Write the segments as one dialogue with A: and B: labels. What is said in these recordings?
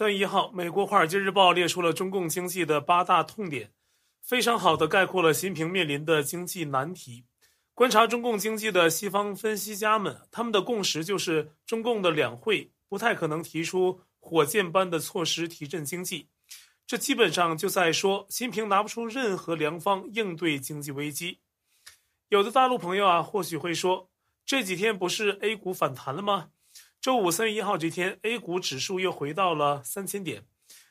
A: 三月一号，美国《华尔街日报》列出了中共经济的八大痛点，非常好的概括了习近平面临的经济难题。观察中共经济的西方分析家们，他们的共识就是，中共的两会不太可能提出火箭般的措施提振经济。这基本上就在说，习近平拿不出任何良方应对经济危机。有的大陆朋友啊，或许会说，这几天不是 A 股反弹了吗？周五三月一号这天，A 股指数又回到了三千点。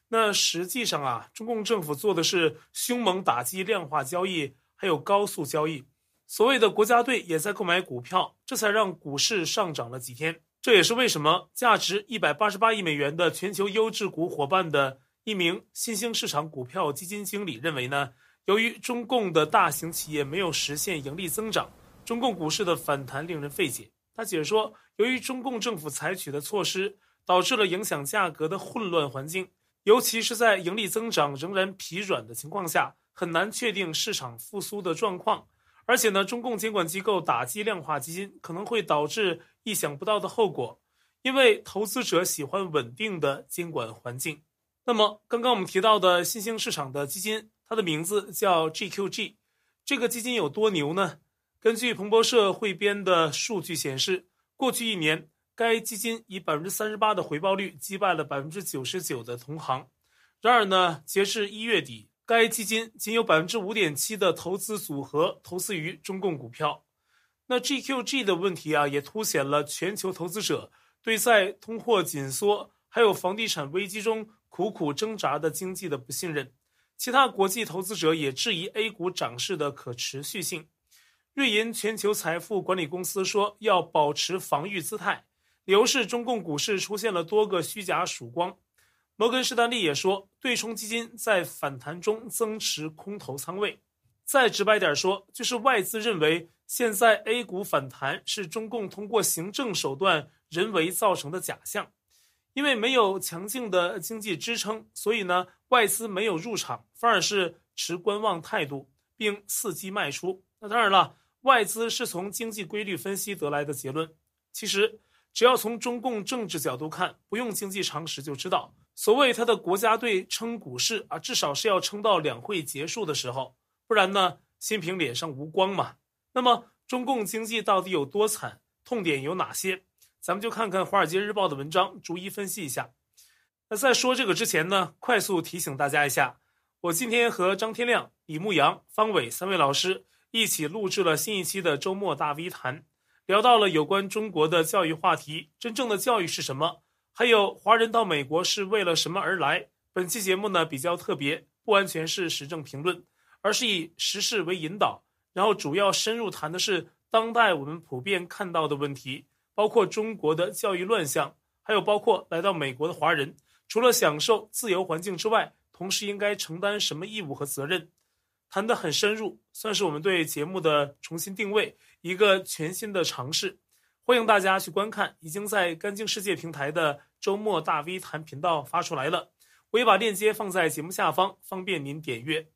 A: 那实际上啊，中共政府做的是凶猛打击量化交易，还有高速交易。所谓的国家队也在购买股票，这才让股市上涨了几天。这也是为什么价值一百八十八亿美元的全球优质股伙伴的一名新兴市场股票基金经理认为呢？由于中共的大型企业没有实现盈利增长，中共股市的反弹令人费解。他解说。由于中共政府采取的措施，导致了影响价格的混乱环境，尤其是在盈利增长仍然疲软的情况下，很难确定市场复苏的状况。而且呢，中共监管机构打击量化基金，可能会导致意想不到的后果，因为投资者喜欢稳定的监管环境。那么，刚刚我们提到的新兴市场的基金，它的名字叫 GQG，这个基金有多牛呢？根据彭博社汇编的数据显示。过去一年，该基金以百分之三十八的回报率击败了百分之九十九的同行。然而呢，截至一月底，该基金仅有百分之五点七的投资组合投资于中共股票。那 GQG 的问题啊，也凸显了全球投资者对在通货紧缩还有房地产危机中苦苦挣扎的经济的不信任。其他国际投资者也质疑 A 股涨势的可持续性。瑞银全球财富管理公司说，要保持防御姿态，理由是中共股市出现了多个虚假曙光。摩根士丹利也说，对冲基金在反弹中增持空头仓位。再直白点说，就是外资认为现在 A 股反弹是中共通过行政手段人为造成的假象，因为没有强劲的经济支撑，所以呢，外资没有入场，反而是持观望态度，并伺机卖出。那当然了。外资是从经济规律分析得来的结论。其实，只要从中共政治角度看，不用经济常识就知道，所谓他的国家队撑股市啊，至少是要撑到两会结束的时候，不然呢，新平脸上无光嘛。那么，中共经济到底有多惨？痛点有哪些？咱们就看看《华尔街日报》的文章，逐一分析一下。那在说这个之前呢，快速提醒大家一下，我今天和张天亮、李牧阳、方伟三位老师。一起录制了新一期的周末大 V 谈，聊到了有关中国的教育话题，真正的教育是什么？还有华人到美国是为了什么而来？本期节目呢比较特别，不完全是时政评论，而是以时事为引导，然后主要深入谈的是当代我们普遍看到的问题，包括中国的教育乱象，还有包括来到美国的华人，除了享受自由环境之外，同时应该承担什么义务和责任？谈得很深入，算是我们对节目的重新定位，一个全新的尝试。欢迎大家去观看，已经在干净世界平台的周末大 V 谈频道发出来了，我也把链接放在节目下方，方便您点阅。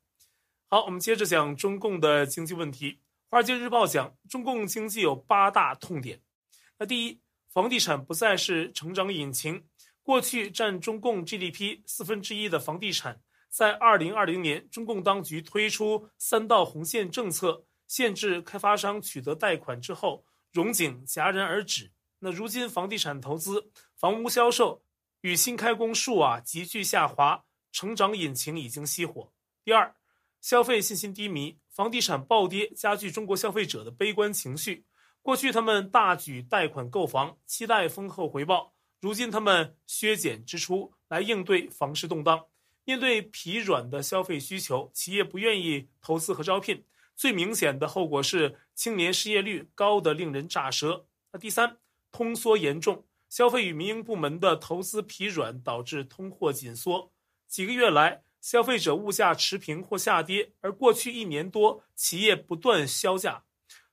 A: 好，我们接着讲中共的经济问题。华尔街日报讲，中共经济有八大痛点。那第一，房地产不再是成长引擎，过去占中共 GDP 四分之一的房地产。在二零二零年，中共当局推出三道红线政策，限制开发商取得贷款之后，融景戛然而止。那如今房地产投资、房屋销售与新开工数啊急剧下滑，成长引擎已经熄火。第二，消费信心低迷，房地产暴跌加剧中国消费者的悲观情绪。过去他们大举贷款购房，期待丰厚回报，如今他们削减支出来应对房市动荡。面对疲软的消费需求，企业不愿意投资和招聘，最明显的后果是青年失业率高得令人咋舌。那第三，通缩严重，消费与民营部门的投资疲软导致通货紧缩。几个月来，消费者物价持平或下跌，而过去一年多，企业不断销价，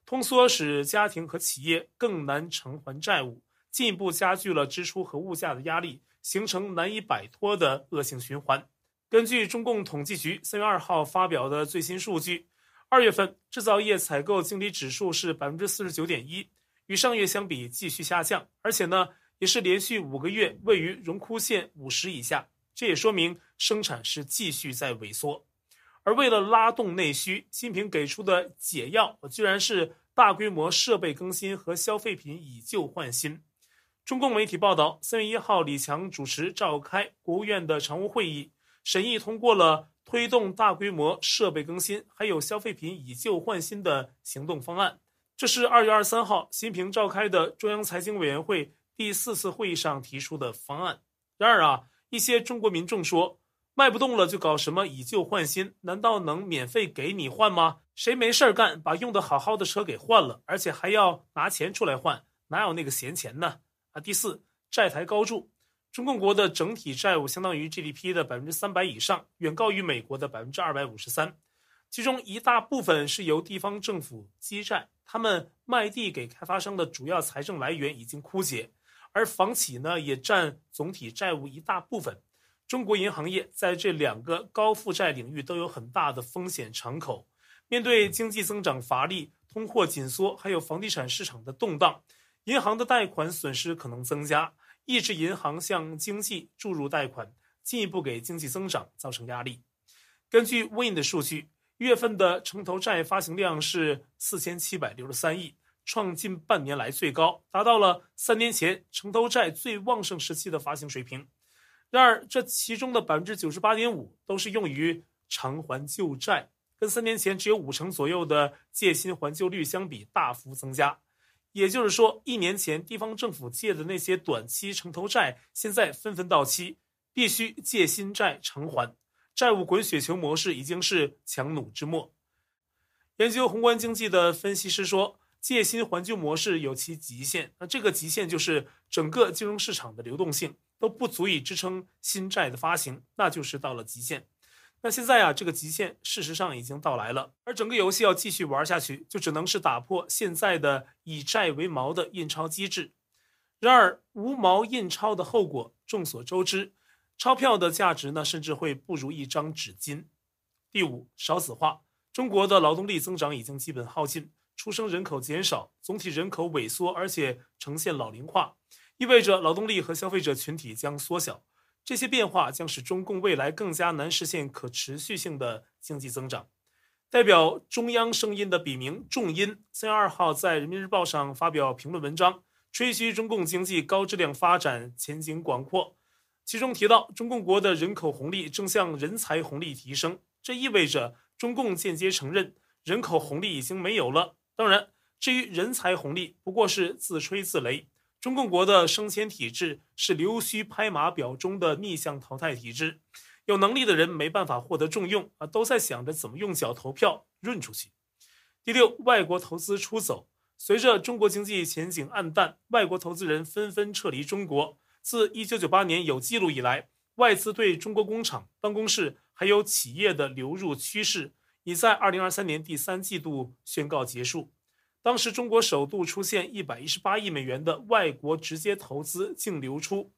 A: 通缩使家庭和企业更难偿还债务，进一步加剧了支出和物价的压力，形成难以摆脱的恶性循环。根据中共统计局三月二号发表的最新数据，二月份制造业采购经理指数是百分之四十九点一，与上月相比继续下降。而且呢，也是连续五个月位于荣枯线五十以下，这也说明生产是继续在萎缩。而为了拉动内需，新平给出的解药居然是大规模设备更新和消费品以旧换新。中共媒体报道，三月一号，李强主持召开国务院的常务会议，审议通过了推动大规模设备更新还有消费品以旧换新的行动方案。这是二月二十三号新平召开的中央财经委员会第四次会议上提出的方案。然而啊，一些中国民众说。卖不动了就搞什么以旧换新？难道能免费给你换吗？谁没事儿干把用的好好的车给换了，而且还要拿钱出来换？哪有那个闲钱呢？啊，第四，债台高筑，中共国的整体债务相当于 GDP 的百分之三百以上，远高于美国的百分之二百五十三，其中一大部分是由地方政府积债，他们卖地给开发商的主要财政来源已经枯竭，而房企呢也占总体债务一大部分。中国银行业在这两个高负债领域都有很大的风险敞口。面对经济增长乏力、通货紧缩，还有房地产市场的动荡，银行的贷款损失可能增加，抑制银行向经济注入贷款，进一步给经济增长造成压力。根据 Win 的数据，月份的城投债发行量是四千七百六十三亿，创近半年来最高，达到了三年前城投债最旺盛时期的发行水平。然而，这其中的百分之九十八点五都是用于偿还旧债，跟三年前只有五成左右的借新还旧率相比，大幅增加。也就是说，一年前地方政府借的那些短期城投债，现在纷纷到期，必须借新债偿还，债务滚雪球模式已经是强弩之末。研究宏观经济的分析师说，借新还旧模式有其极限，那这个极限就是整个金融市场的流动性。都不足以支撑新债的发行，那就是到了极限。那现在啊，这个极限事实上已经到来了，而整个游戏要继续玩下去，就只能是打破现在的以债为锚的印钞机制。然而，无毛印钞的后果众所周知，钞票的价值呢，甚至会不如一张纸巾。第五，少子化，中国的劳动力增长已经基本耗尽，出生人口减少，总体人口萎缩，而且呈现老龄化。意味着劳动力和消费者群体将缩小，这些变化将使中共未来更加难实现可持续性的经济增长。代表中央声音的笔名重音三月二号在人民日报上发表评论文章，吹嘘中共经济高质量发展前景广阔。其中提到，中共国的人口红利正向人才红利提升，这意味着中共间接承认人口红利已经没有了。当然，至于人才红利，不过是自吹自擂。中共国的升迁体制是溜须拍马表中的逆向淘汰体制，有能力的人没办法获得重用啊，都在想着怎么用脚投票润出去。第六，外国投资出走，随着中国经济前景暗淡，外国投资人纷纷撤离中国。自1998年有记录以来，外资对中国工厂、办公室还有企业的流入趋势，已在2023年第三季度宣告结束。当时，中国首度出现一百一十八亿美元的外国直接投资净流出，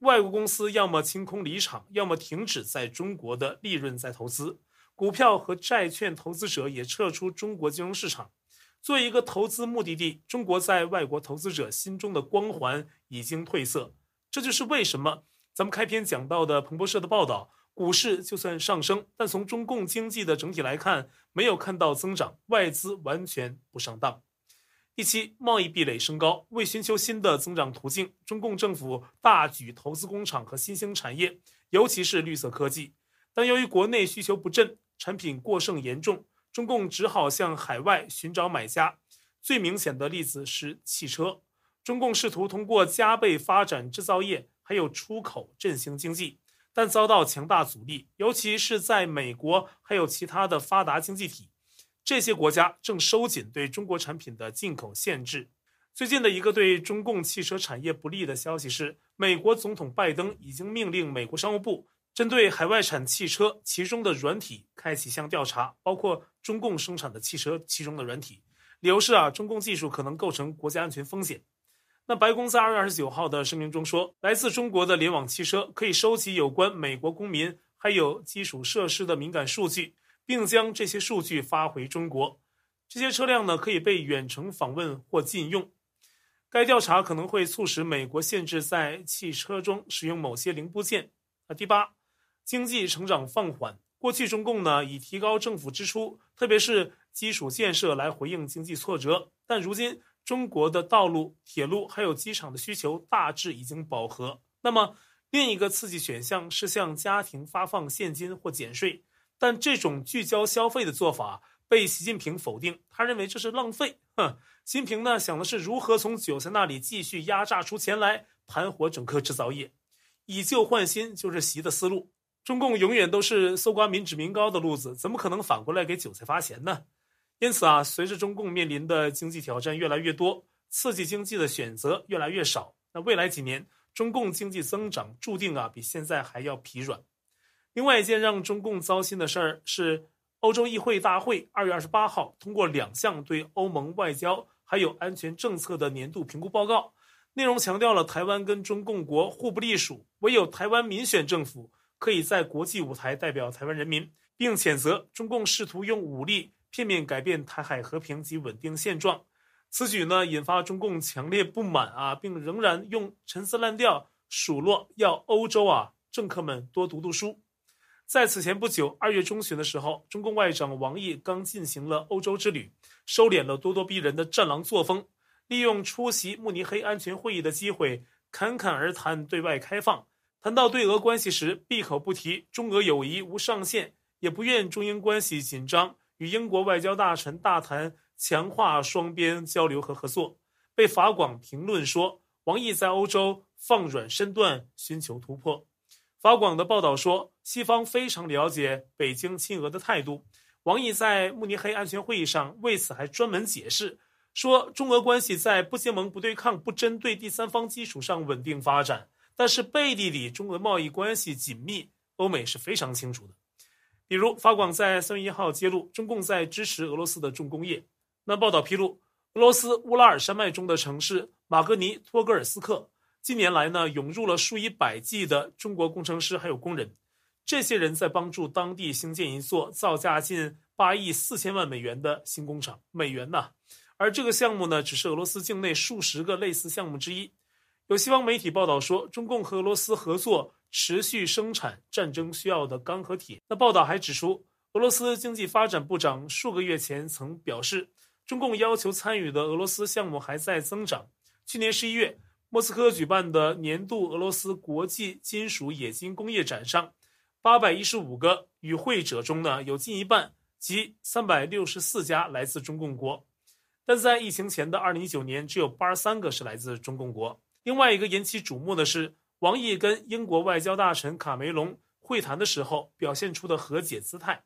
A: 外国公司要么清空离场，要么停止在中国的利润再投资，股票和债券投资者也撤出中国金融市场。作为一个投资目的地，中国在外国投资者心中的光环已经褪色。这就是为什么咱们开篇讲到的彭博社的报道。股市就算上升，但从中共经济的整体来看，没有看到增长，外资完全不上当。第七，贸易壁垒升高，为寻求新的增长途径，中共政府大举投资工厂和新兴产业，尤其是绿色科技。但由于国内需求不振，产品过剩严重，中共只好向海外寻找买家。最明显的例子是汽车，中共试图通过加倍发展制造业，还有出口振兴经济。但遭到强大阻力，尤其是在美国还有其他的发达经济体，这些国家正收紧对中国产品的进口限制。最近的一个对中共汽车产业不利的消息是，美国总统拜登已经命令美国商务部针对海外产汽车其中的软体开启一项调查，包括中共生产的汽车其中的软体，理由是啊，中共技术可能构成国家安全风险。那白宫在二月二十九号的声明中说，来自中国的联网汽车可以收集有关美国公民还有基础设施的敏感数据，并将这些数据发回中国。这些车辆呢可以被远程访问或禁用。该调查可能会促使美国限制在汽车中使用某些零部件。啊，第八，经济成长放缓。过去中共呢以提高政府支出，特别是基础建设来回应经济挫折，但如今中国的道路、铁路还有机场的需求大致已经饱和。那么另一个刺激选项是向家庭发放现金或减税，但这种聚焦消费的做法。被习近平否定，他认为这是浪费。哼，习近平呢想的是如何从韭菜那里继续压榨出钱来，盘活整个制造业，以旧换新就是习的思路。中共永远都是搜刮民脂民膏的路子，怎么可能反过来给韭菜发钱呢？因此啊，随着中共面临的经济挑战越来越多，刺激经济的选择越来越少，那未来几年中共经济增长注定啊比现在还要疲软。另外一件让中共糟心的事儿是。欧洲议会大会二月二十八号通过两项对欧盟外交还有安全政策的年度评估报告，内容强调了台湾跟中共国互不隶属，唯有台湾民选政府可以在国际舞台代表台湾人民，并谴责中共试图用武力片面改变台海和平及稳定现状。此举呢，引发中共强烈不满啊，并仍然用陈词滥调数落要欧洲啊政客们多读读书。在此前不久，二月中旬的时候，中共外长王毅刚进行了欧洲之旅，收敛了咄咄逼人的战狼作风，利用出席慕尼黑安全会议的机会，侃侃而谈对外开放。谈到对俄关系时，闭口不提中俄友谊无上限，也不愿中英关系紧张，与英国外交大臣大谈强化双边交流和合作。被法广评论说，王毅在欧洲放软身段，寻求突破。法广的报道说，西方非常了解北京亲俄的态度。王毅在慕尼黑安全会议上为此还专门解释说，中俄关系在不结盟、不对抗、不针对第三方基础上稳定发展，但是背地里中俄贸易关系紧密，欧美是非常清楚的。比如，法广在三月一号揭露中共在支持俄罗斯的重工业。那报道披露，俄罗斯乌拉尔山脉中的城市马格尼托格尔斯克。近年来呢，涌入了数以百计的中国工程师还有工人，这些人在帮助当地兴建一座造价近八亿四千万美元的新工厂。美元呐，而这个项目呢，只是俄罗斯境内数十个类似项目之一。有西方媒体报道说，中共和俄罗斯合作持续生产战争需要的钢和铁。那报道还指出，俄罗斯经济发展部长数个月前曾表示，中共要求参与的俄罗斯项目还在增长。去年十一月。莫斯科举办的年度俄罗斯国际金属冶金工业展上，八百一十五个与会者中呢，有近一半，即三百六十四家来自中共国。但在疫情前的二零一九年，只有八十三个是来自中共国。另外一个引起瞩目的是，王毅跟英国外交大臣卡梅隆会谈的时候表现出的和解姿态。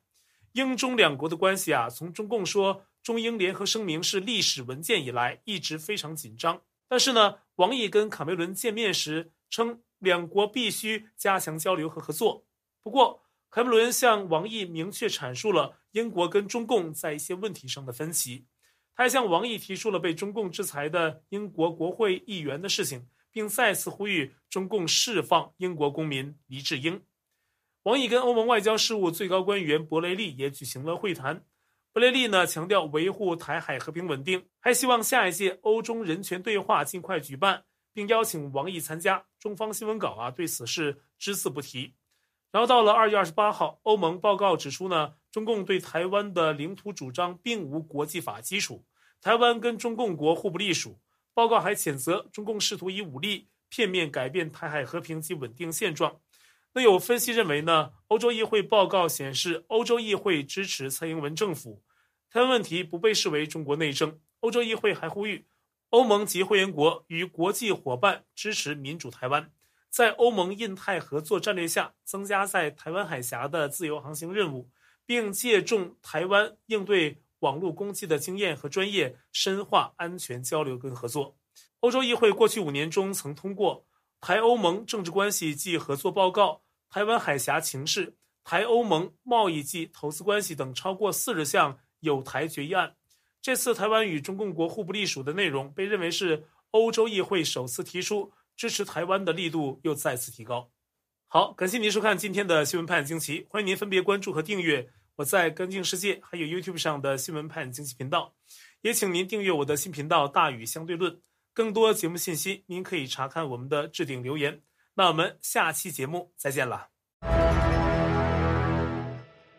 A: 英中两国的关系啊，从中共说中英联合声明是历史文件以来，一直非常紧张。但是呢，王毅跟卡梅伦见面时称，两国必须加强交流和合作。不过，卡梅伦向王毅明确阐述了英国跟中共在一些问题上的分歧。他还向王毅提出了被中共制裁的英国国会议员的事情，并再次呼吁中共释放英国公民黎智英。王毅跟欧盟外交事务最高官员博雷利也举行了会谈。博雷利呢强调维护台海和平稳定，还希望下一届欧中人权对话尽快举办，并邀请王毅参加。中方新闻稿啊对此事只字不提。然后到了二月二十八号，欧盟报告指出呢，中共对台湾的领土主张并无国际法基础，台湾跟中共国互不隶属。报告还谴责中共试图以武力片面改变台海和平及稳定现状。那有分析认为呢？欧洲议会报告显示，欧洲议会支持蔡英文政府，台湾问题不被视为中国内政。欧洲议会还呼吁欧盟及会员国与国际伙伴支持民主台湾，在欧盟印太合作战略下增加在台湾海峡的自由航行任务，并借重台湾应对网络攻击的经验和专业，深化安全交流跟合作。欧洲议会过去五年中曾通过。台欧盟政治关系及合作报告、台湾海峡情势、台欧盟贸易及投资关系等超过四十项有台决议案。这次台湾与中共国互不隶属的内容，被认为是欧洲议会首次提出支持台湾的力度又再次提高。好，感谢您收看今天的新闻派惊奇，欢迎您分别关注和订阅我在干净世界还有 YouTube 上的新闻派经济频道，也请您订阅我的新频道大宇相对论。更多节目信息，您可以查看我们的置顶留言。那我们下期节目再见了。